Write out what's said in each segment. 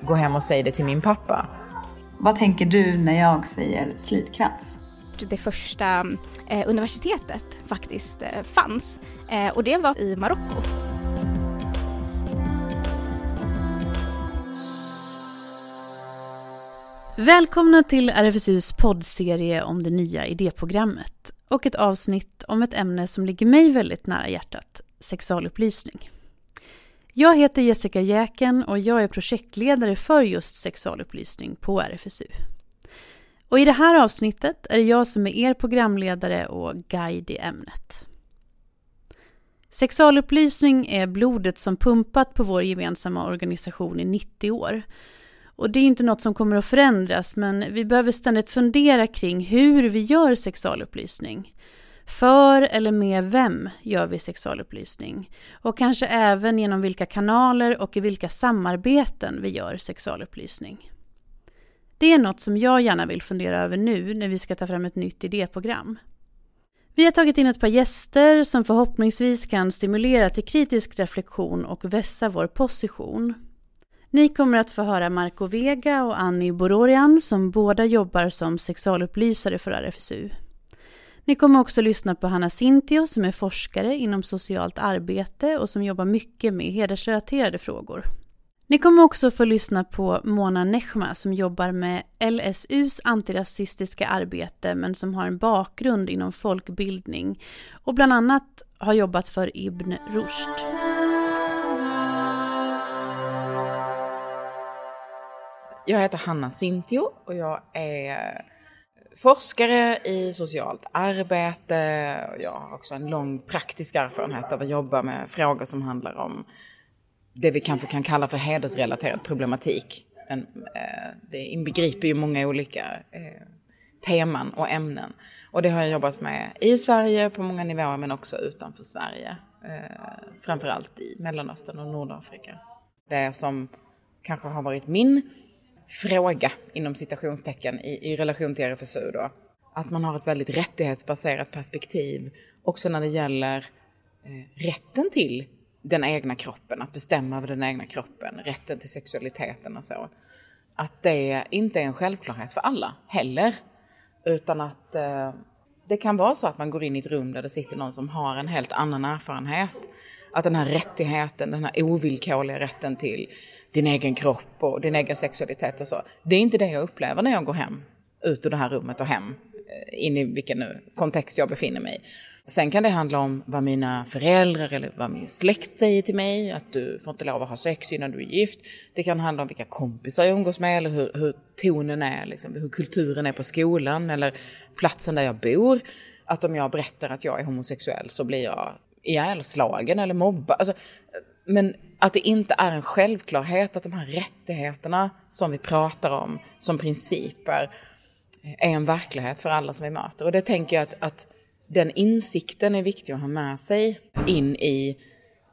Gå hem och säg det till min pappa. Vad tänker du när jag säger slitkrans? Det första eh, universitetet faktiskt eh, fanns eh, och det var i Marocko. Välkomna till RFSUs poddserie om det nya idéprogrammet och ett avsnitt om ett ämne som ligger mig väldigt nära hjärtat, sexualupplysning. Jag heter Jessica Jäken och jag är projektledare för just sexualupplysning på RFSU. Och i det här avsnittet är det jag som är er programledare och guide i ämnet. Sexualupplysning är blodet som pumpat på vår gemensamma organisation i 90 år och det är inte något som kommer att förändras men vi behöver ständigt fundera kring hur vi gör sexualupplysning. För eller med vem gör vi sexualupplysning? Och kanske även genom vilka kanaler och i vilka samarbeten vi gör sexualupplysning. Det är något som jag gärna vill fundera över nu när vi ska ta fram ett nytt idéprogram. Vi har tagit in ett par gäster som förhoppningsvis kan stimulera till kritisk reflektion och vässa vår position. Ni kommer att få höra Marco Vega och Annie Bororian som båda jobbar som sexualupplysare för RFSU. Ni kommer också lyssna på Hanna Sintio som är forskare inom socialt arbete och som jobbar mycket med hedersrelaterade frågor. Ni kommer också få lyssna på Mona Nechma som jobbar med LSUs antirasistiska arbete men som har en bakgrund inom folkbildning och bland annat har jobbat för Ibn Rushd. Jag heter Hanna Sintio och jag är forskare i socialt arbete. Jag har också en lång praktisk erfarenhet av att jobba med frågor som handlar om det vi kanske kan kalla för hedersrelaterad problematik. Men, eh, det inbegriper ju många olika eh, teman och ämnen. Och det har jag jobbat med i Sverige på många nivåer men också utanför Sverige. Eh, framförallt i Mellanöstern och Nordafrika. Det som kanske har varit min fråga inom citationstecken i, i relation till RFSU då. Att man har ett väldigt rättighetsbaserat perspektiv också när det gäller eh, rätten till den egna kroppen, att bestämma över den egna kroppen, rätten till sexualiteten och så. Att det inte är en självklarhet för alla heller. Utan att eh, det kan vara så att man går in i ett rum där det sitter någon som har en helt annan erfarenhet. Att den här rättigheten, den här ovillkorliga rätten till din egen kropp och din egen sexualitet och så. Det är inte det jag upplever när jag går hem, ut ur det här rummet och hem, eh, in i vilken nu kontext jag befinner mig i. Sen kan det handla om vad mina föräldrar eller vad min släkt säger till mig, att du får inte lov att ha sex innan du är gift. Det kan handla om vilka kompisar jag umgås med eller hur, hur tonen är, liksom, hur kulturen är på skolan eller platsen där jag bor. Att om jag berättar att jag är homosexuell så blir jag ihjälslagen eller mobbad. Alltså, men att det inte är en självklarhet att de här rättigheterna som vi pratar om som principer är en verklighet för alla som vi möter. Och det tänker jag att, att den insikten är viktig att ha med sig in i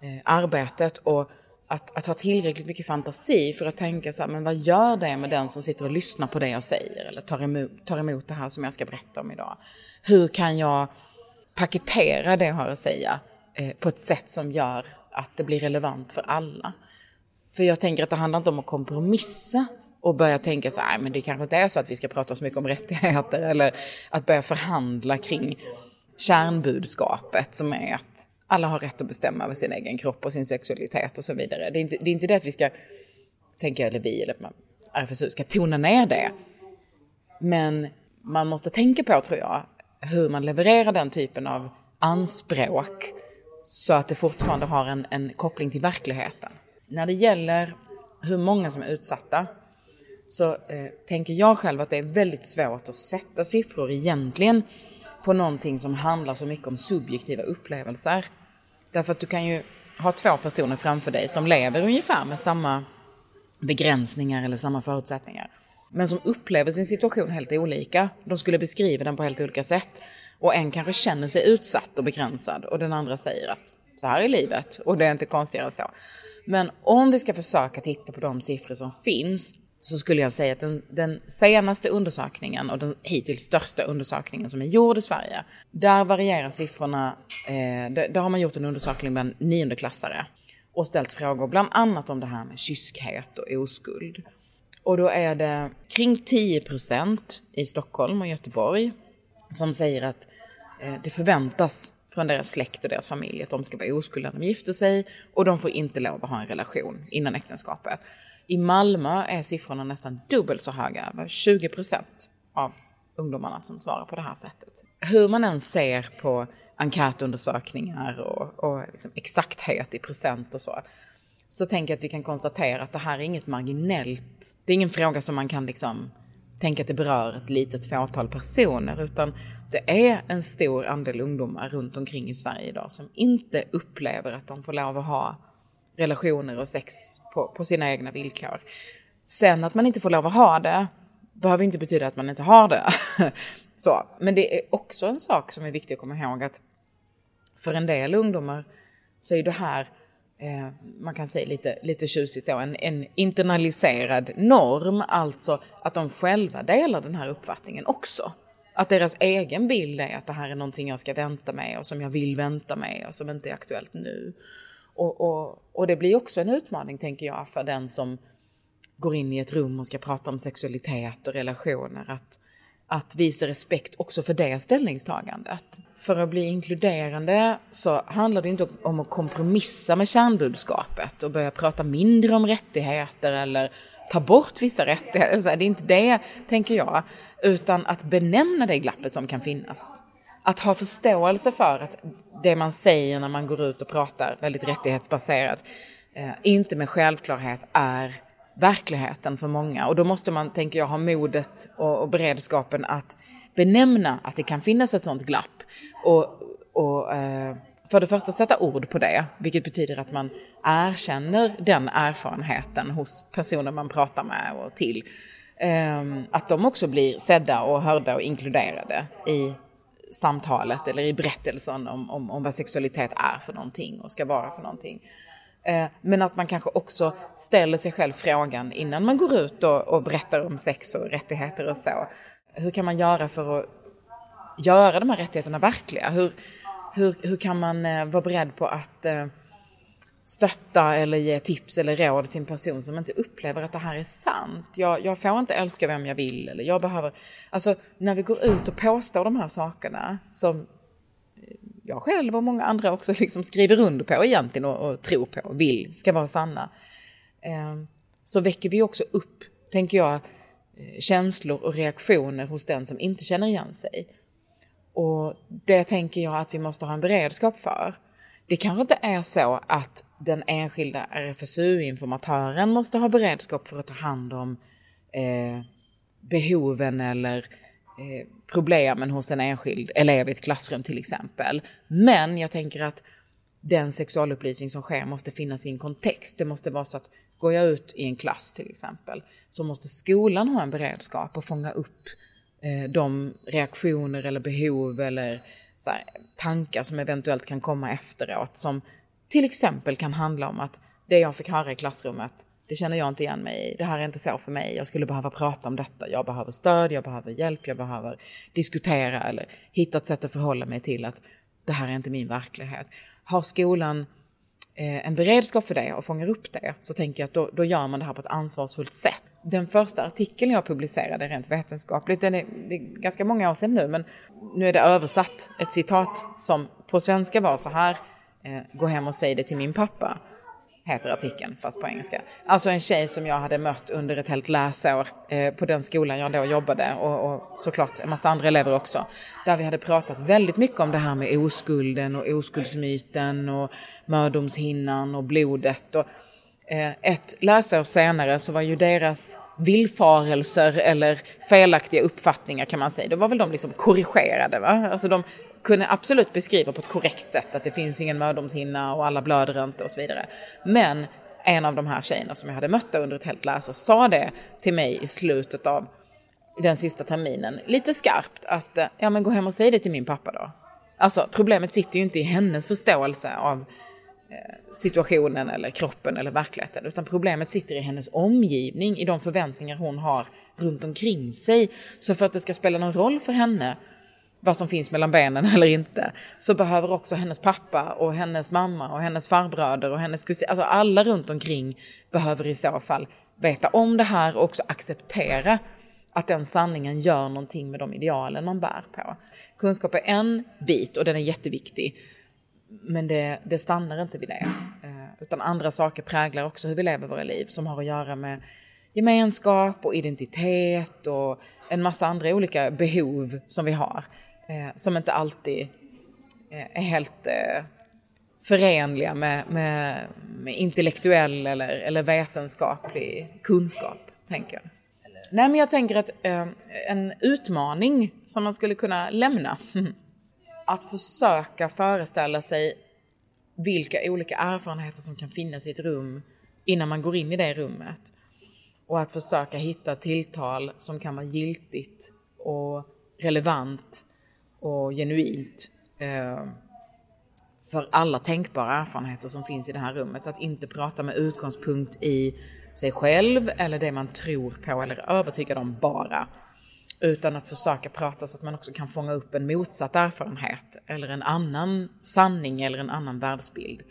eh, arbetet och att, att, ha tillräckligt mycket fantasi för att tänka så här, men vad gör det med den som sitter och lyssnar på det jag säger eller tar emot, tar emot det här som jag ska berätta om idag? Hur kan jag paketera det jag har att säga Eh, på ett sätt som gör att det blir relevant för alla. För jag tänker att det handlar inte om att kompromissa och börja tänka så här, men det kanske inte är så att vi ska prata så mycket om rättigheter eller att börja förhandla kring kärnbudskapet som är att alla har rätt att bestämma över sin egen kropp och sin sexualitet och så vidare. Det är inte det, är inte det att vi ska, tänker eller vi eller RFSU ska tona ner det. Men man måste tänka på, tror jag, hur man levererar den typen av anspråk så att det fortfarande har en, en koppling till verkligheten. När det gäller hur många som är utsatta så eh, tänker jag själv att det är väldigt svårt att sätta siffror egentligen på någonting som handlar så mycket om subjektiva upplevelser. Därför att du kan ju ha två personer framför dig som lever ungefär med samma begränsningar eller samma förutsättningar. Men som upplever sin situation helt olika. De skulle beskriva den på helt olika sätt. Och en kanske känner sig utsatt och begränsad och den andra säger att så här är livet och det är inte konstigare än så. Men om vi ska försöka titta på de siffror som finns så skulle jag säga att den, den, senaste undersökningen och den hittills största undersökningen som är gjord i Sverige, där varierar siffrorna. Eh, där, där har man gjort en undersökning bland niondeklassare och ställt frågor bland annat om det här med kyskhet och oskuld. Och då är det kring 10% i Stockholm och Göteborg som säger att Eh, det förväntas från deras släkt och deras familj att de ska vara oskulda när de gifter sig och de får inte lov att ha en relation innan äktenskapet. I Malmö är siffrorna nästan dubbelt så höga, över 20% av ungdomarna som svarar på det här sättet. Hur man än ser på enkätundersökningar och, och liksom exakthet i procent och så, så tänker jag att vi kan konstatera att det här är inget marginellt. Det är ingen fråga som man kan liksom tänka att det berör ett litet fåtal personer, utan det är en stor andel ungdomar runt omkring i Sverige idag som inte upplever att de får lov att ha relationer och sex på, på sina egna villkor. Sen att man inte får lov att ha det behöver inte betyda att man inte har det. Så, men det är också en sak som är viktig att komma ihåg att för en del ungdomar så är det här, eh, man kan säga lite, lite tjusigt då, en, en internaliserad norm, alltså att de själva delar den här uppfattningen också. Att deras egen bild är att det här är någonting jag ska vänta med och som jag vill vänta med och som inte är aktuellt nu. Och, och, och det blir också en utmaning, tänker jag, för den som går in i ett rum och ska prata om sexualitet och relationer, att, att visa respekt också för det ställningstagandet. För att bli inkluderande så handlar det inte om att kompromissa med kärnbudskapet och börja prata mindre om rättigheter eller ta bort vissa rättigheter. Det är inte det, tänker jag, utan att benämna det glappet som kan finnas. Att ha förståelse för att det man säger när man går ut och pratar väldigt rättighetsbaserat eh, inte med självklarhet är verkligheten för många. Och då måste man, tänker jag, ha modet och, och beredskapen att benämna att det kan finnas ett sånt glapp. Och, och eh, för det första sätta ord på det, vilket betyder att man erkänner den erfarenheten hos personer man pratar med och till. Eh, att de också blir sedda och hörda och inkluderade i samtalet eller i berättelsen om, om, om vad sexualitet är för någonting och ska vara för någonting. Eh, men att man kanske också ställer sig själv frågan innan man går ut och, och berättar om sex och rättigheter och så. Hur kan man göra för att göra de här rättigheterna verkliga? Hur, hur, hur kan man eh, vara beredd på att eh, stötta eller ge tips eller råd till en person som inte upplever att det här är sant. Jag, jag får inte älska vem jag vill eller jag behöver... Alltså när vi går ut och påstår de här sakerna som jag själv och många andra också liksom skriver under på egentligen och, och tror på och vill ska vara sanna. Eh, så väcker vi också upp, tänker jag, eh, känslor och reaktioner hos den som inte känner igen sig. Och det tänker jag att vi måste ha en beredskap för. Det kanske inte är så att den enskilda RFSU-informatören måste ha beredskap för att ta hand om eh, behoven eller eh, problemen hos en enskild elev i ett klassrum till exempel. Men jag tänker att den sexualupplysning som sker måste finnas i en kontext. Det måste vara så att går jag ut i en klass till exempel så måste skolan ha en beredskap och fånga upp eh, de reaktioner eller behov eller här, tankar som eventuellt kan komma efteråt som till exempel kan handla om att det jag fick höra i klassrummet, det känner jag inte igen mig i. Det här är inte så för mig. Jag skulle behöva prata om detta. Jag behöver stöd, jag behöver hjälp, jag behöver diskutera eller hitta ett sätt att förhålla mig till att det här är inte min verklighet. Har skolan eh, en beredskap för det och fångar upp det så tänker jag att då, då gör man det här på ett ansvarsfullt sätt. Den första artikeln jag publicerade rent vetenskapligt, den är, det är ganska många år sedan nu, men nu är det översatt ett citat som på svenska var så här, eh, gå hem och säg det till min pappa heter artikeln, fast på engelska. Alltså en tjej som jag hade mött under ett helt läsår eh, på den skolan jag då jobbade och, och, såklart en massa andra elever också. Där vi hade pratat väldigt mycket om det här med oskulden och oskuldsmyten och mördomshinnan och blodet. Och, eh, ett läsår senare så var ju deras villfarelser eller felaktiga uppfattningar kan man säga, då var väl de liksom korrigerade. Va? Alltså de kunde absolut beskriva på ett korrekt sätt att det finns ingen mödomshinna och alla blöder inte och så vidare. Men en av de här tjejerna som jag hade mött under ett helt läsår sa det till mig i slutet av den sista terminen, lite skarpt, att eh, ja men gå hem och säg det till min pappa då. Alltså problemet sitter ju inte i hennes förståelse av eh, situationen eller kroppen eller verkligheten, utan problemet sitter i hennes omgivning, i de förväntningar hon har runt omkring sig. Så för att det ska spela någon roll för henne vad som finns mellan benen eller inte, så behöver också hennes pappa och hennes mamma och hennes farbröder och hennes kusin, alltså alla runt omkring behöver i så fall veta om det här och också acceptera att den sanningen gör någonting med de idealen man bär på. Kunskap är en bit och den är jätteviktig. Men det, det stannar inte vid det. Eh, utan andra saker präglar också hur vi lever våra liv som har att göra med gemenskap och identitet och en massa andra olika behov som vi har. Eh, som inte alltid eh, är helt förenliga med, med, med intellektuell eller, eller vetenskaplig kunskap, tänker jag. Nej, men jag tänker att eh, en utmaning som man skulle kunna lämna. att försöka föreställa sig vilka olika erfarenheter som kan finnas i ett rum innan man går in i det rummet. Och att försöka hitta tilltal som kan vara giltigt och relevant och genuint eh, för alla tänkbara erfarenheter som finns i det här rummet. Att inte prata med utgångspunkt i sig själv eller det man tror på eller är övertygad om bara. Utan att försöka prata så att man också kan fånga upp en motsatt erfarenhet eller en annan sanning eller en annan världsbild.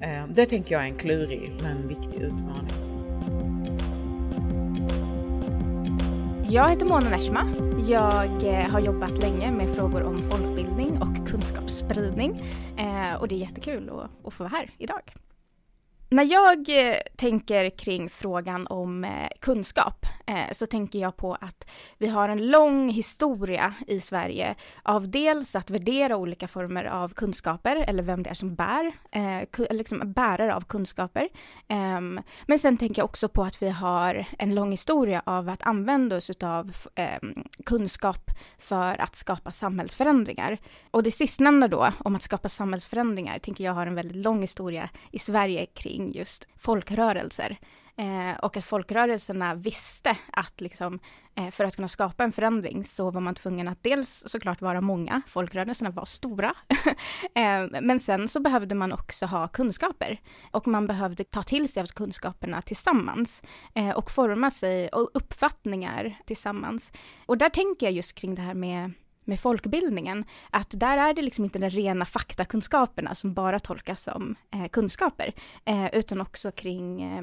Eh, det tänker jag är en klurig men viktig utmaning. Jag heter Mona Neshma. Jag eh, har jobbat länge med frågor om folkbildning och kunskapsspridning. Eh, och det är jättekul att få vara här idag. När jag eh, tänker kring frågan om eh, kunskap eh, så tänker jag på att vi har en lång historia i Sverige av dels att värdera olika former av kunskaper eller vem det är som bär, liksom bärare av kunskaper. Ehm, men sen tänker jag också på att vi har en lång historia av att använda oss av ehm, kunskap för att skapa samhällsförändringar. Och det sistnämnda då, om att skapa samhällsförändringar, tänker jag har en väldigt lång historia i Sverige kring kring just folkrörelser. Eh, och att folkrörelserna visste att liksom, eh, för att kunna skapa en förändring så var man tvungen att dels såklart vara många, folkrörelserna var stora, eh, men sen så behövde man också ha kunskaper. Och man behövde ta till sig av kunskaperna tillsammans eh, och forma sig och uppfattningar tillsammans. Och där tänker jag just kring det här med med folkbildningen, att där är det liksom inte de rena faktakunskaperna som bara tolkas som eh, kunskaper, eh, utan också kring, eh,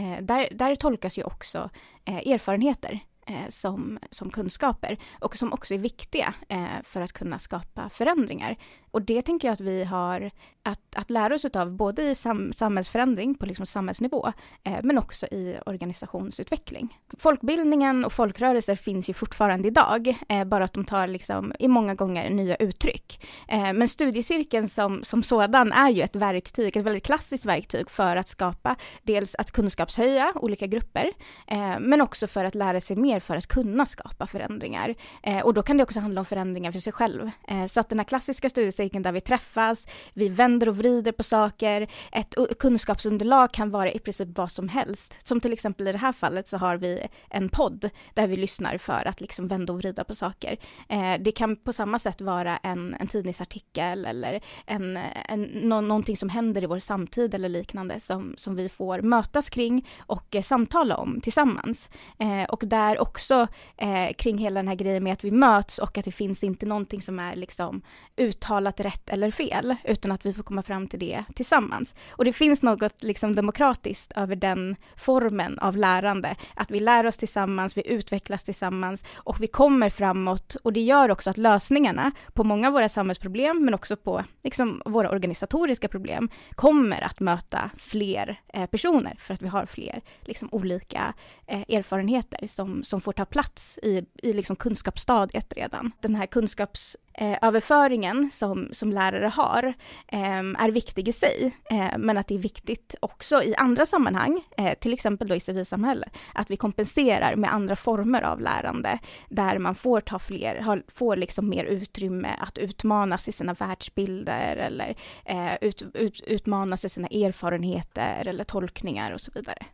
eh, där, där tolkas ju också eh, erfarenheter eh, som, som kunskaper och som också är viktiga eh, för att kunna skapa förändringar. Och det tänker jag att vi har att, att lära oss av både i sam, samhällsförändring på liksom samhällsnivå, eh, men också i organisationsutveckling. Folkbildningen och folkrörelser finns ju fortfarande idag, eh, bara att de tar liksom, i många gånger nya uttryck. Eh, men studiecirkeln som, som sådan är ju ett verktyg, ett väldigt klassiskt verktyg för att skapa dels att kunskapshöja olika grupper, eh, men också för att lära sig mer för att kunna skapa förändringar. Eh, och då kan det också handla om förändringar för sig själv. Eh, så att den här klassiska studiecirkeln cirkeln där vi träffas, vi vänder och vrider på saker. Ett kunskapsunderlag kan vara i princip vad som helst. Som till exempel i det här fallet så har vi en podd där vi lyssnar för att liksom vända och vrida på saker. Eh, det kan på samma sätt vara en, en tidningsartikel eller en, en, no, någonting som händer i vår samtid eller liknande som, som vi får mötas kring och eh, samtala om tillsammans. Eh, och där också eh, kring hela den här grejen med att vi möts och att det finns inte någonting som är liksom uttalat uttalat rätt eller fel, utan att vi får komma fram till det tillsammans. Och det finns något liksom demokratiskt över den formen av lärande, att vi lär oss tillsammans, vi utvecklas tillsammans och vi kommer framåt och det gör också att lösningarna på många av våra samhällsproblem, men också på liksom, våra organisatoriska problem, kommer att möta fler eh, personer för att vi har fler liksom, olika eh, erfarenheter som, som får ta plats i, i liksom, kunskapsstadiet redan. Den här kunskaps eh, överföringen som, som lärare har eh, är viktig i sig, eh, men att det är viktigt också i andra sammanhang, eh, till exempel då i civilsamhället, att vi kompenserar med andra former av lärande, där man får ta fler, har, får liksom mer utrymme att utmanas i sina världsbilder eller eh, ut, ut, utmanas i sina erfarenheter eller tolkningar och så vidare.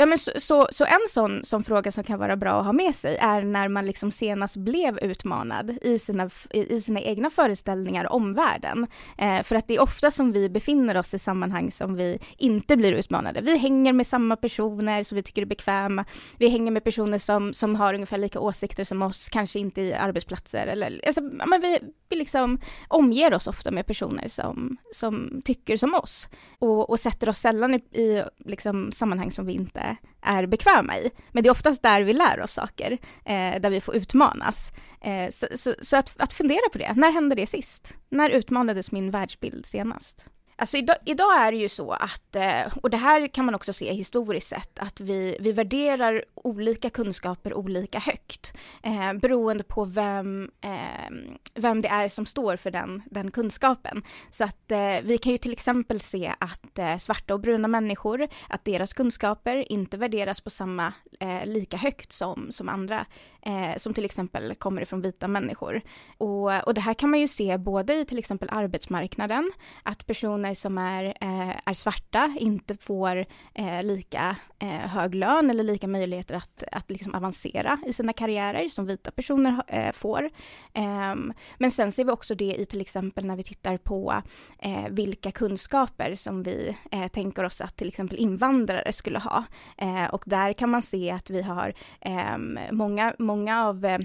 Ja, men så, så, så, en sån, sån fråga som kan vara bra att ha med sig är när man liksom senast blev utmanad i sina, i sina egna föreställningar om världen. Eh, för att det är ofta som vi befinner oss i sammanhang som vi inte blir utmanade. Vi hänger med samma personer som vi tycker är bekväma. Vi hänger med personer som, som har ungefär lika åsikter som oss, kanske inte i arbetsplatser. Eller, alltså, men vi, vi liksom omger oss ofta med personer som, som tycker som oss och, och sätter oss sällan i, i liksom, sammanhang som vi inte är bekväma i. Men det är oftast där vi lär oss saker, eh, där vi får utmanas. Eh, så, så, så att, att fundera på det, när hände det sist? När utmanades min världsbild senast? Alltså idag, idag, är det ju så att, eh, och det här kan man också se historiskt sett, att vi, vi värderar olika kunskaper olika högt eh, beroende på vem, eh, vem det är som står för den, den kunskapen. Så att eh, vi kan ju till exempel se att eh, svarta och bruna människor, att deras kunskaper inte värderas på samma eh, lika högt som, som andra eh, som till exempel kommer ifrån vita människor. Och, och det här kan man ju se både i till exempel arbetsmarknaden, att personer som är, eh, är svarta inte får eh, lika eh, hög lön eller lika möjligheter att, att liksom avancera i sina karriärer som vita personer eh, får. Ehm, men sen ser vi också det i till exempel när vi tittar på eh, vilka kunskaper som vi eh, tänker oss att till exempel invandrare skulle ha. Eh, och där kan man se att vi har ehm, många många av eh,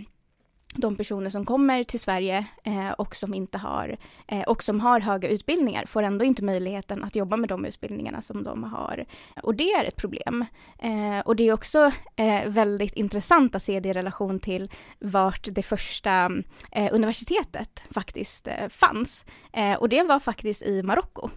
de personer som kommer till Sverige eh, och som inte har eh, och som har höga utbildningar får ändå inte möjligheten att jobba med de utbildningarna som de har. Och det är ett problem. Eh, och det är också eh, väldigt intressant att se det i relation till vart det första eh, universitetet faktiskt eh, fanns. Eh, och det var faktiskt i Marocko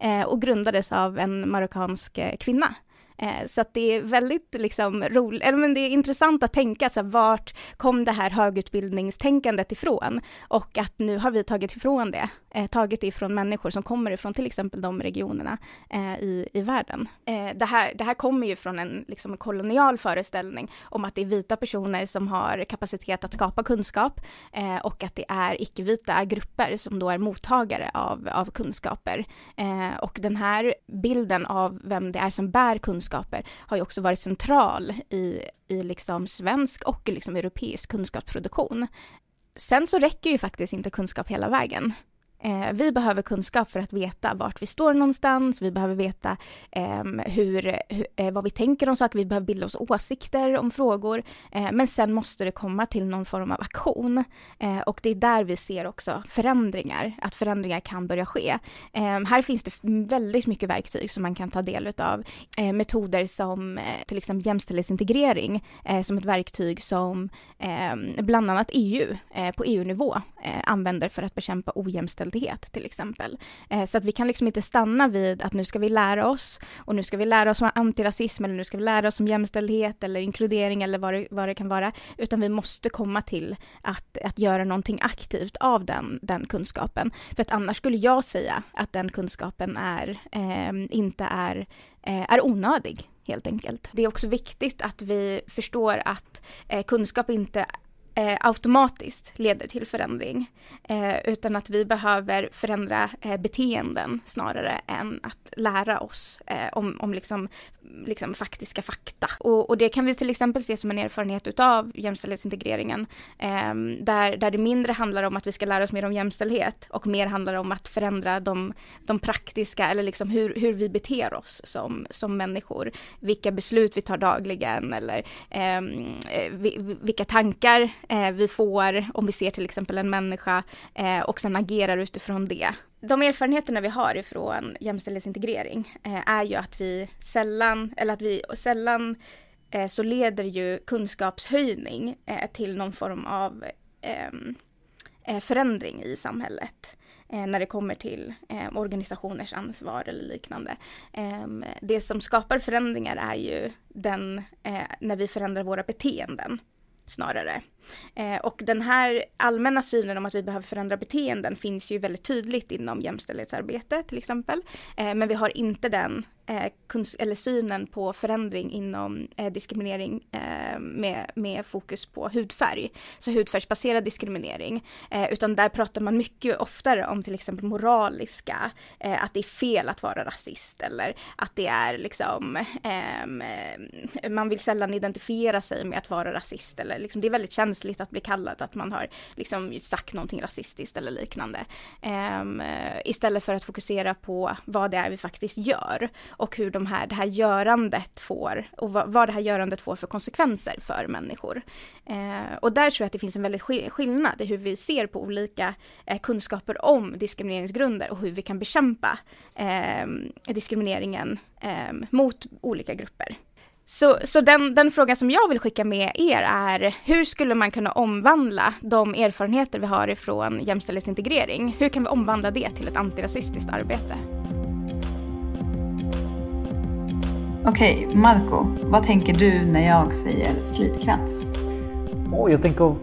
eh, och grundades av en marockansk eh, kvinna. Eh, så att det är väldigt liksom roligt, eller men det är intressant att tänka så här, vart kom det här högutbildningstänkandet ifrån? Och att nu har vi tagit ifrån det, eh, tagit det ifrån människor som kommer ifrån till exempel de regionerna eh, i, i världen. Eh, det, här, det här kommer ju från en, liksom en kolonial föreställning om att det är vita personer som har kapacitet att skapa kunskap eh, och att det är icke-vita grupper som då är mottagare av, av kunskaper. Eh, och den här bilden av vem det är som bär kunskap kunskaper har ju också varit central i, i liksom svensk och liksom europeisk kunskapsproduktion. Sen så räcker ju faktiskt inte kunskap hela vägen. Eh, vi behöver kunskap för att veta vart vi står någonstans, vi behöver veta eh, hur, hur eh, vad vi tänker om saker, vi behöver bilda oss åsikter om frågor. Eh, men sen måste det komma till någon form av aktion. Eh, och det är där vi ser också förändringar, att förändringar kan börja ske. Eh, här finns det väldigt mycket verktyg som man kan ta del av. Eh, metoder som eh, till exempel jämställdhetsintegrering eh, som ett verktyg som ehm, bland annat EU på EU-nivå använder för att bekämpa ojämställdhet självständighet till exempel. Eh, så att vi kan liksom inte stanna vid att nu ska vi lära oss och nu ska vi lära oss om antirasism eller nu ska vi lära oss om jämställdhet eller inkludering eller vad det, vad det kan vara, utan vi måste komma till att, att göra någonting aktivt av den, den kunskapen. För att annars skulle jag säga att den kunskapen är, eh, inte är, eh, är onödig helt enkelt. Det är också viktigt att vi förstår att eh, kunskap inte eh, automatiskt leder till förändring. Eh, utan att vi behöver förändra eh, beteenden snarare än att lära oss eh, om, om liksom, liksom faktiska fakta. Och, och, det kan vi till exempel se som en erfarenhet utav jämställdhetsintegreringen. Ehm, där, där det mindre handlar om att vi ska lära oss mer om jämställdhet och mer handlar om att förändra de, de praktiska eller liksom hur, hur vi beter oss som, som människor. Vilka beslut vi tar dagligen eller ehm, eh, vilka tankar eh, vi får om vi ser till exempel en människa eh, och sen agerar utifrån det. De erfarenheterna vi har ifrån jämställdhetsintegrering eh, är ju att vi sällan, eller att vi sällan eh, så leder ju kunskapshöjning eh, till någon form av ehm, eh, förändring i samhället eh, när det kommer till eh, organisationers ansvar eller liknande. Eh, det som skapar förändringar är ju den, eh, när vi förändrar våra beteenden snarare. Eh, och den här allmänna synen om att vi behöver förändra beteenden finns ju väldigt tydligt inom jämställdhetsarbete till exempel. Eh, men vi har inte den Eh, eller synen på förändring inom eh, diskriminering eh, med, med fokus på hudfärg. Så hudfärgsbaserad diskriminering. Eh, utan där pratar man mycket oftare om till exempel moraliska, eh, att det är fel att vara rasist eller att det är liksom, ehm, eh, man vill sällan identifiera sig med att vara rasist eller liksom, det är väldigt känsligt att bli kallad att man har liksom sagt någonting rasistiskt eller liknande. Ehm, eh, istället för att fokusera på vad det är vi faktiskt gör och hur de här, det här görandet får och vad, vad det här görandet får för konsekvenser för människor. Eh, och där tror jag att det finns en väldigt skillnad i hur vi ser på olika eh, kunskaper om diskrimineringsgrunder och hur vi kan bekämpa eh, diskrimineringen eh, mot olika grupper. Så, så den, den frågan som jag vill skicka med er är hur skulle man kunna omvandla de erfarenheter vi har ifrån jämställdhetsintegrering? Hur kan vi omvandla det till ett antirasistiskt arbete? Okej, Marco, vad tänker du när jag säger slitkrans? Oh, jag tänker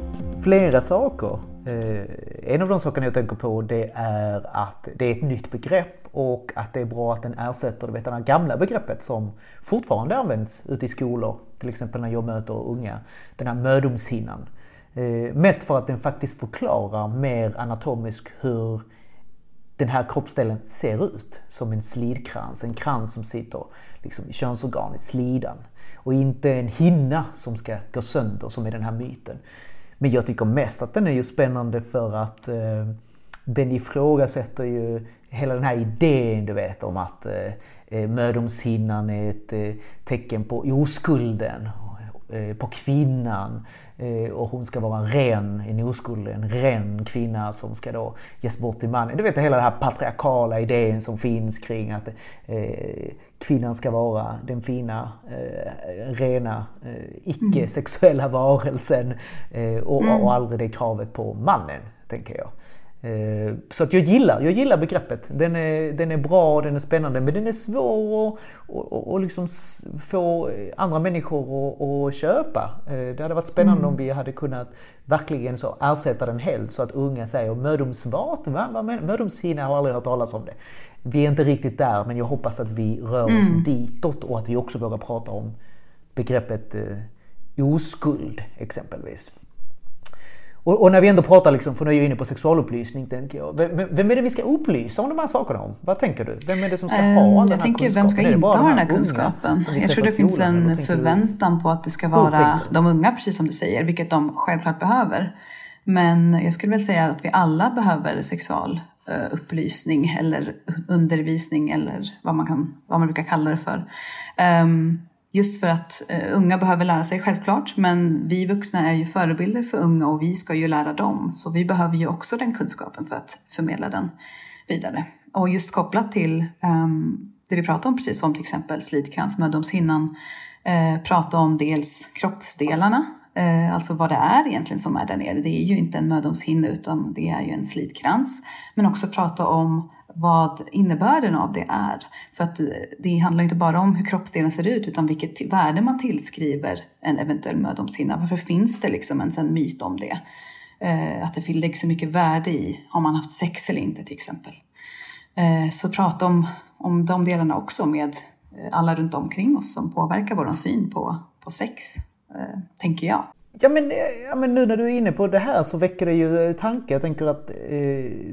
flera saker. Eh, en av de sakerna jag tänker på det är att det är ett nytt begrepp och att det är bra att den ersätter du vet, det gamla begreppet som fortfarande används ute i skolor, till exempel när jag möter unga. Den här mödomshinnan. Eh, mest för att den faktiskt förklarar mer anatomiskt hur den här kroppsdelen ser ut som en slidkrans, en krans som sitter liksom i könsorganet, slidan. Och inte en hinna som ska gå sönder som är den här myten. Men jag tycker mest att den är ju spännande för att eh, den ifrågasätter ju hela den här idén du vet om att eh, eh mödomshinnan är ett eh, tecken på oskulden, eh, på kvinnan och hon ska vara en ren, en oskuld, en ren kvinna som ska då ges bort till mannen. Du vet hela den här patriarkala idén som finns kring att eh, kvinnan ska vara den fina, eh, rena, eh, icke-sexuella varelsen eh, och, mm. och aldrig det kravet på mannen, tänker jag. Eh, så att jag gillar, jag gillar begreppet. Den är, den är bra, den är spännande men den är svår att och, och liksom få andra människor att, att köpa. Eh, det hade varit spännande mm. om vi hade kunnat verkligen så ersätta den helt så att unga säger mödomsvaten, va? Mödomshinna, har aldrig hört talas om det. Vi är inte riktigt där men jag hoppas att vi rör oss mm. ditåt och att vi också vågar prata om begreppet eh, oskuld exempelvis. Och, och, när vi ändå pratar, liksom, för nu är jag inne på sexualupplysning, tänker jag. Vem, vem, är det vi ska upplysa om de här sakerna om? Vad tänker du? Vem är det som ska um, ha all den Jag tänker, vem ska inte ha den här kunskapen? Jag tror det finns en förväntan du? på att det ska vara de unga, precis som du säger, vilket de självklart behöver. Men jag skulle väl säga att vi alla behöver sexualupplysning uh, eller undervisning eller vad man, kan, vad man brukar kalla det för. Um, Just för att eh, unga behöver lära sig självklart, men vi vuxna är ju förebilder för unga och vi ska ju lära dem. Så vi behöver ju också den kunskapen för att förmedla den vidare. Och just kopplat till um, det vi pratade om precis som till exempel slidkrans, mödomshinnan, eh, prata om dels kroppsdelarna, eh, alltså vad det är egentligen som är där nere. Det är ju inte en mödomshinna utan det är ju en slidkrans. Men också prata om vad innebörden av det är. För att eh, det handlar inte bara om hur kroppsdelen ser ut utan vilket värde man tillskriver en eventuell mödomshinna. Varför finns det liksom ens en myt om det? Eh, att det läggs så mycket värde i, har man haft sex eller inte till exempel. Eh, så prata om, om de delarna också med alla runt omkring oss som påverkar vår syn på, på sex, tänker jag. Ja men, eh, ja men nu när du är inne på det här så väcker det ju eh, tankar. Jag tänker att eh,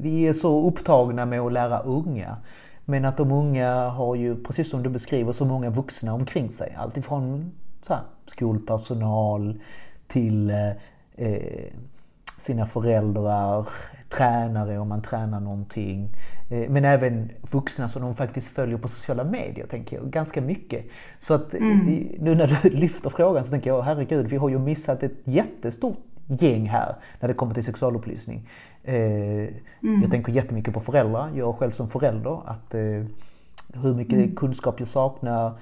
vi är så upptagna med att lära unga. Men att de unga har ju, precis som du beskriver, så många vuxna omkring sig. Alltifrån så här, skolpersonal till eh, eh sina föräldrar, tränare om man tränar någonting. Eh, men även vuxna som de faktiskt följer på sociala medier, tänker jag, ganska mycket. Så att eh, mm. nu när du lyfter frågan så tänker jag, herregud, vi har ju missat ett jättestort gäng här när det kommer till sexualupplysning. Eh, mm. Jag tänker jättemycket på föräldrar, jag själv som förälder, att hur mycket mm. kunskap jag saknar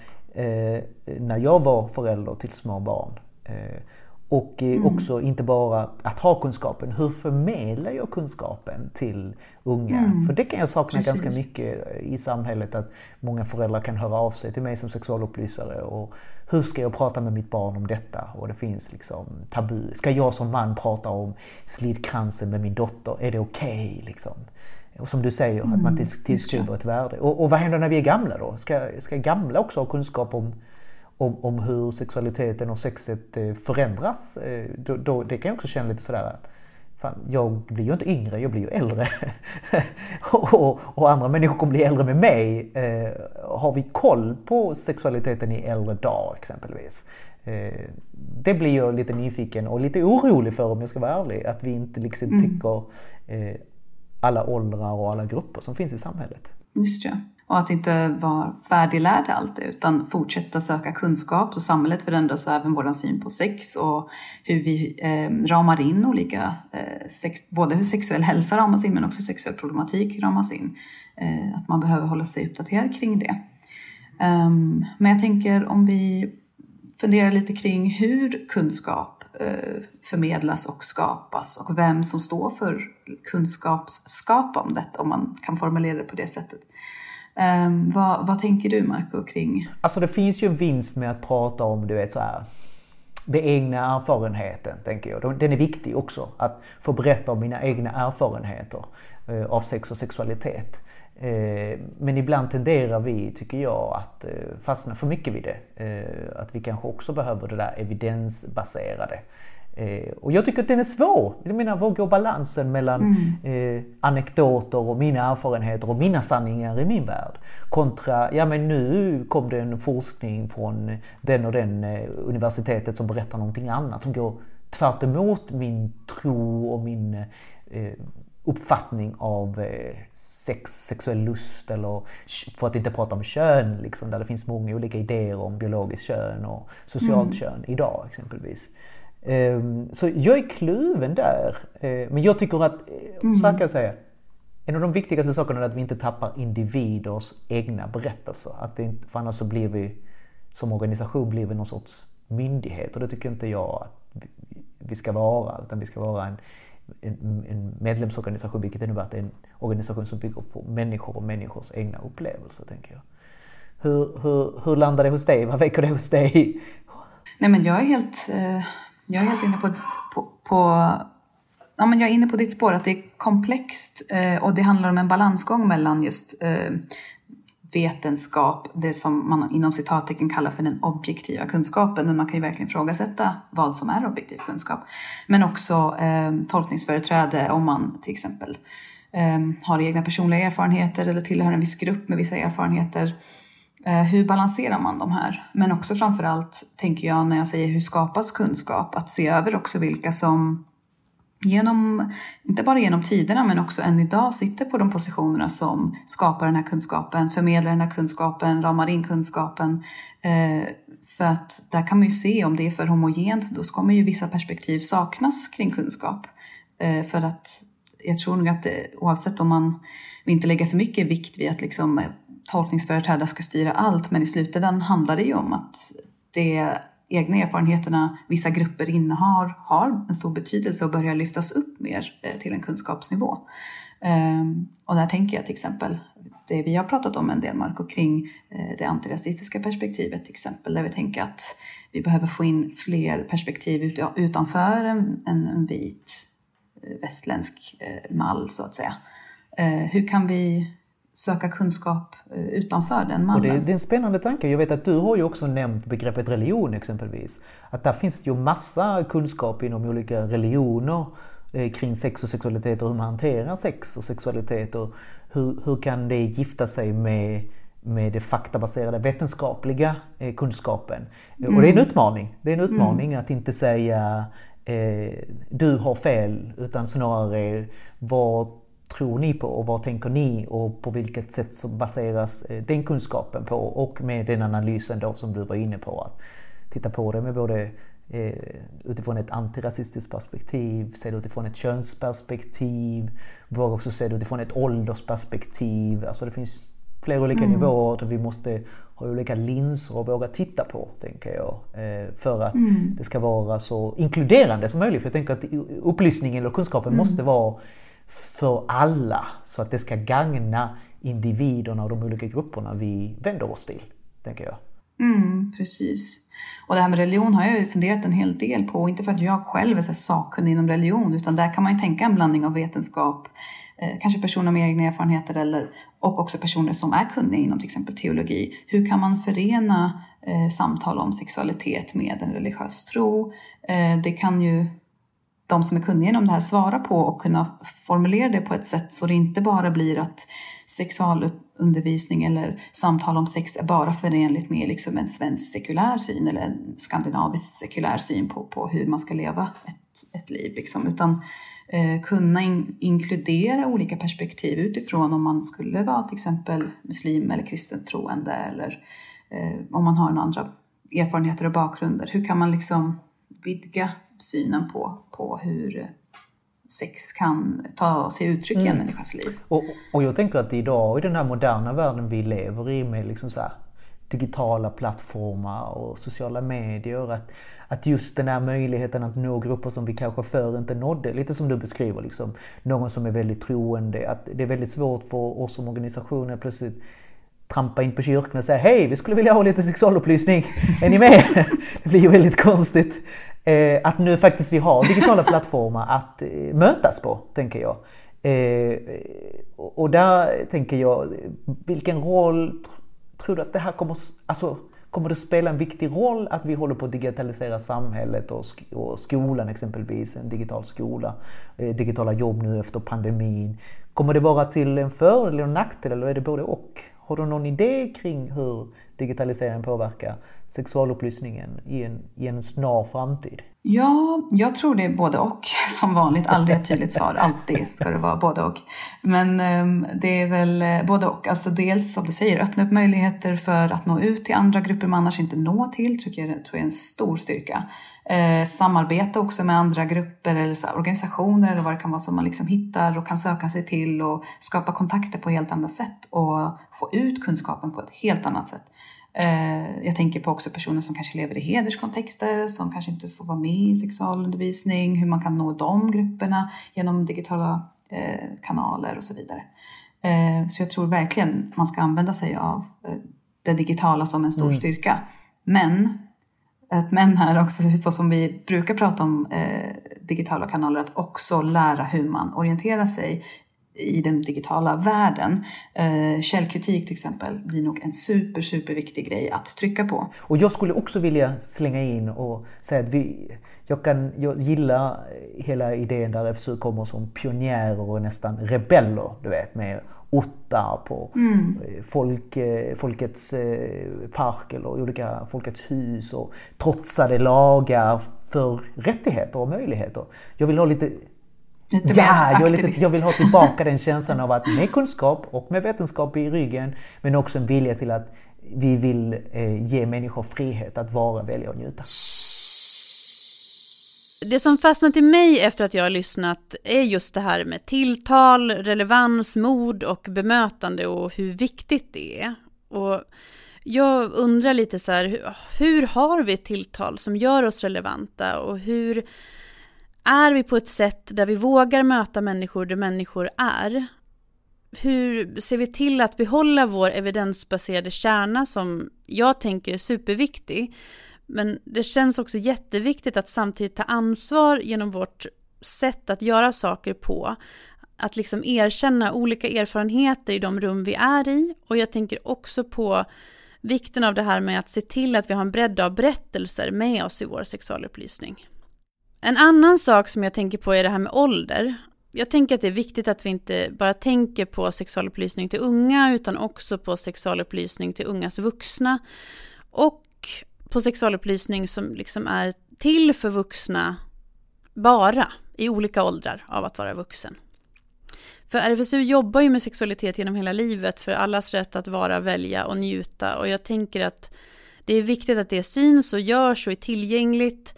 när jag var förälder till små barn. Och eh, mm. också inte bara att ha kunskapen, hur förmedlar jag kunskapen till unga? Mm. För det kan jag sakna Precis. ganska mycket i samhället, att många föräldrar kan höra av sig till mig som sexualupplysare och hur ska jag prata med mitt barn om detta? Och det finns liksom tabu. Ska jag som man prata om slidkransen med min dotter? Är det okej? Okay, liksom? och som du säger, mm, att man mm, tillskriver ett värde. Och, och, vad händer när vi är gamla då? Ska, ska gamla också ha kunskap om, om, om hur sexualiteten och sexet eh, förändras? Eh, då, då, det kan jag också känna lite sådär att fan, jag blir ju inte yngre, jag blir ju äldre. och, och, andra människor kommer bli äldre med mig. Eh, har vi koll på sexualiteten i äldre dagar exempelvis? Det blir jag lite nyfiken och lite orolig för om jag ska vara ärlig. Att vi inte liksom mm. tycker alla åldrar och alla grupper som finns i samhället. Just det. Och att inte vara färdiglärda alltid utan fortsätta söka kunskap och samhället förändras och även vår syn på sex och hur vi eh, ramar in olika, eh, sex, både hur sexuell hälsa ramas in men också sexuell problematik ramas in. Eh, att man behöver hålla sig uppdaterad kring det. Um, men jag tänker om vi funderar lite kring hur kunskap eh, förmedlas och skapas och vem som står för kunskapsskapandet om man kan formulera det på det sättet. Um, vad, vad, tänker du Marco kring? Alltså det finns ju en vinst med att prata om du vet så här den egna erfarenheten, tänker jag. Den är viktig också, att få berätta om mina egna erfarenheter eh, av sex och sexualitet. Eh, men ibland tenderar vi, tycker jag, att eh, fastna för mycket vid det. Eh, att vi kanske också behöver det där evidensbaserade. Och jag tycker att den är svår. Jag menar, var går balansen mellan mm. anekdoter och mina erfarenheter och mina sanningar i min värld? Kontra, ja men nu kom det en forskning från den och den universitetet som berättar någonting annat som går tvärt min tro och min uppfattning av eh, sex, sexuell lust eller för att inte prata om kön, liksom, där det finns många olika idéer om biologiskt kön och socialt mm. kön idag exempelvis. Ehm, så jag är kluven där. Eh, men jag tycker att, eh, mm. så här kan jag säga, en av de viktigaste sakerna är att vi inte tappar individers egna berättelser. Att det inte, för annars så blir vi som organisation blir vi någon sorts myndighet och det tycker inte jag att vi ska vara. Utan vi ska vara en en, en medlemsorganisation, vilket innebär att det är en organisation som bygger på människor och människors egna upplevelser, tänker jag. Hur, hur, hur landar det hos dig? Vad väcker det hos dig? Nej, men jag är helt, eh, jag är helt inne på, på, på ja, men jag är inne på ditt spår, att det är komplext eh, och det handlar om en balansgång mellan just eh, vetenskap, det som man inom citattecken kallar för den objektiva kunskapen, men man kan ju verkligen ifrågasätta vad som är objektiv kunskap. Men också eh, tolkningsföreträde om man till exempel eh, har egna personliga erfarenheter eller tillhör en viss grupp med vissa erfarenheter. Eh, hur balanserar man de här? Men också framförallt tänker jag när jag säger hur skapas kunskap, att se över också vilka som genom, inte bara genom tiderna men också än idag sitter på de positionerna som skapar den här kunskapen, förmedlar den här kunskapen, ramar in kunskapen. Eh, för att där kan man ju se om det är för homogent, då kommer ju vissa perspektiv saknas kring kunskap. Eh, för att jag tror nog att det, oavsett om man inte lägger för mycket vikt vid att liksom tolkningsföreträdare ska styra allt, men i slutändan handlar det ju om att det egna erfarenheterna vissa grupper innehar har en stor betydelse och börjar lyftas upp mer eh, till en kunskapsnivå. Ehm, och där tänker jag till exempel det vi har pratat om en del, Marco, kring eh, det antirasistiska perspektivet till exempel, där vi tänker att vi behöver få in fler perspektiv utanför en, en, vit eh, västländsk mall så att säga. Hur kan vi söka kunskap eh, utanför den mallen. Det, det, är en spännande tanke. Jag vet att du har ju också nämnt begreppet religion exempelvis. Att där finns ju massa kunskap inom olika religioner eh, kring sex och sexualitet och hur man hanterar sex och sexualitet och hur, hur kan det gifta sig med med det faktabaserade vetenskapliga eh, kunskapen. Mm. Och det är en mm. utmaning. Det är en utmaning mm. att inte säga eh, du har fel utan snarare vad tror ni på och vad tänker ni och på vilket sätt så baseras eh, den kunskapen på och med den analysen då som du var inne på. Att titta på det med både eh, utifrån ett antirasistiskt perspektiv, se det utifrån ett könsperspektiv, våga också se det utifrån ett åldersperspektiv. Alltså det finns flera olika mm. nivåer där vi måste ha olika linser och våga titta på, tänker jag. Eh, för att mm. det ska vara så inkluderande som möjligt. För jag tänker att upplysningen eller kunskapen mm. måste vara för alla så att det ska gagna individerna och de olika grupperna vi vänder oss till, tänker jag. Mm, precis. Och det här med religion har jag ju funderat en hel del på, inte för att jag själv är så sakkunnig inom religion, utan där kan man ju tänka en blandning av vetenskap eh, kanske personer med egna erfarenheter eller, och också personer som är kunniga inom till exempel teologi. Hur kan man förena eh, samtal om sexualitet med en religiös tro? Eh, det kan ju de som är kunniga inom det här svara på och kunna formulera det på ett sätt så det inte bara blir att sexualundervisning eller samtal om sex är bara förenligt med liksom en svensk sekulär syn eller en skandinavisk sekulär syn på, på hur man ska leva ett, ett liv. Liksom. Utan eh, kunna in, inkludera olika perspektiv utifrån om man skulle vara till exempel muslim eller kristen troende eller eh, om man har andra erfarenheter och bakgrunder. Hur kan man liksom vidga synen på, på hur sex kan ta sig uttryck mm. i en mm. människas liv. Och, och jag tänker att idag i den här moderna världen vi lever i med liksom så här, digitala plattformar och sociala medier. Att, att just den här möjligheten att nå grupper som vi kanske förr inte nådde, lite som du beskriver, liksom, någon som är väldigt troende. Att det är väldigt svårt för oss som organisationer plötsligt trampa in på kyrkan och säga hej, vi skulle vilja ha lite sexualupplysning. Är ni med? Det blir ju väldigt konstigt. Eh, att nu faktiskt vi har digitala plattformar att eh, mötas på, tänker jag. Eh, och där tänker jag, vilken roll tror du att det här kommer, alltså, kommer det spela en viktig roll att vi håller på att digitalisera samhället och, sk och skolan exempelvis, en digital skola, eh, digitala jobb nu efter pandemin. Kommer det vara till en fördel eller en nackdel eller är det både och? Har du någon idé kring hur digitaliseringen påverkar sexualupplysningen i en, i en snar framtid? Ja, jag tror det är både och. Som vanligt, aldrig ett tydligt svar. Alltid ska det vara både och. Men um, det är väl eh, både och. Alltså dels som du säger, öppna upp möjligheter för att nå ut till andra grupper man annars inte når till. tycker jag, tror jag är en stor styrka. Eh, samarbeta också med andra grupper eller så, organisationer eller vad det kan vara som man liksom hittar och kan söka sig till och skapa kontakter på helt andra sätt och få ut kunskapen på ett helt annat sätt. Eh, jag tänker på också personer som kanske lever i hederskontexter, som kanske inte får vara med i sexualundervisning, hur man kan nå de grupperna genom digitala eh, kanaler och så vidare. Eh, så jag tror verkligen man ska använda sig av det digitala som en stor mm. styrka. Men ett men här också, så som vi brukar prata om digitala kanaler, att också lära hur man orienterar sig i den digitala världen. Eh, källkritik till exempel blir nog en super, super viktig grej att trycka på. Och jag skulle också vilja slänga in och säga att vi, jag, kan, jag gillar hela idén där FSU kommer som pionjärer och nästan rebeller, du vet, med ottar på mm. folk, eh, Folkets eh, park eller olika Folkets hus och trotsade lagar för rättigheter och möjligheter. Jag vill ha lite Lite ja, jag, lite, jag, vill ha tillbaka den känslan av att med kunskap och med vetenskap i ryggen men också en vilja till att vi vill eh, ge människor frihet att vara, välja och njuta. Det som fastnat i mig efter att jag har lyssnat är just det här med tilltal, relevans, mod och bemötande och hur viktigt det är. Och jag undrar lite så här, hur har vi ett tilltal som gör oss relevanta och hur är vi på ett sätt där vi vågar möta människor där människor är? Hur ser vi till att behålla vår evidensbaserade kärna som jag tänker är superviktig? Men det känns också jätteviktigt att samtidigt ta ansvar genom vårt sätt att göra saker på. Att liksom erkänna olika erfarenheter i de rum vi är i. Och jag tänker också på vikten av det här med att se till att vi har en bredd av berättelser med oss i vår sexualupplysning. En annan sak som jag tänker på är det här med ålder. Jag tänker att det är viktigt att vi inte bara tänker på sexualupplysning till unga utan också på sexualupplysning till ungas vuxna. Och på sexualupplysning som liksom är till för vuxna bara i olika åldrar av att vara vuxen. För RFSU jobbar ju med sexualitet genom hela livet för allas rätt att vara, välja och njuta och jag tänker att det är viktigt att det syns och görs och är tillgängligt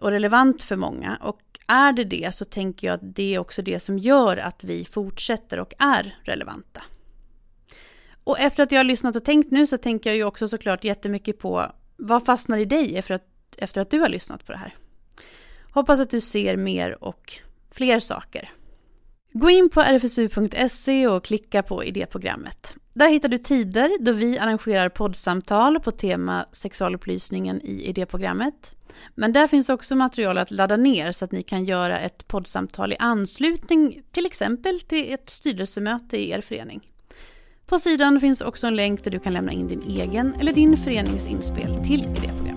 och relevant för många. Och är det det så tänker jag att det är också det som gör att vi fortsätter och är relevanta. Och efter att jag har lyssnat och tänkt nu så tänker jag ju också såklart jättemycket på vad fastnar i dig efter att, efter att du har lyssnat på det här. Hoppas att du ser mer och fler saker. Gå in på rfsu.se och klicka på idéprogrammet. Där hittar du tider då vi arrangerar poddsamtal på tema sexualupplysningen i idéprogrammet. Men där finns också material att ladda ner så att ni kan göra ett poddsamtal i anslutning till exempel till ett styrelsemöte i er förening. På sidan finns också en länk där du kan lämna in din egen eller din förenings inspel till idéprogrammet.